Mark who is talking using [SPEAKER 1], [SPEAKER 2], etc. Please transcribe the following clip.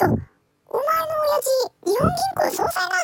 [SPEAKER 1] とお前の親父日本銀行総裁な。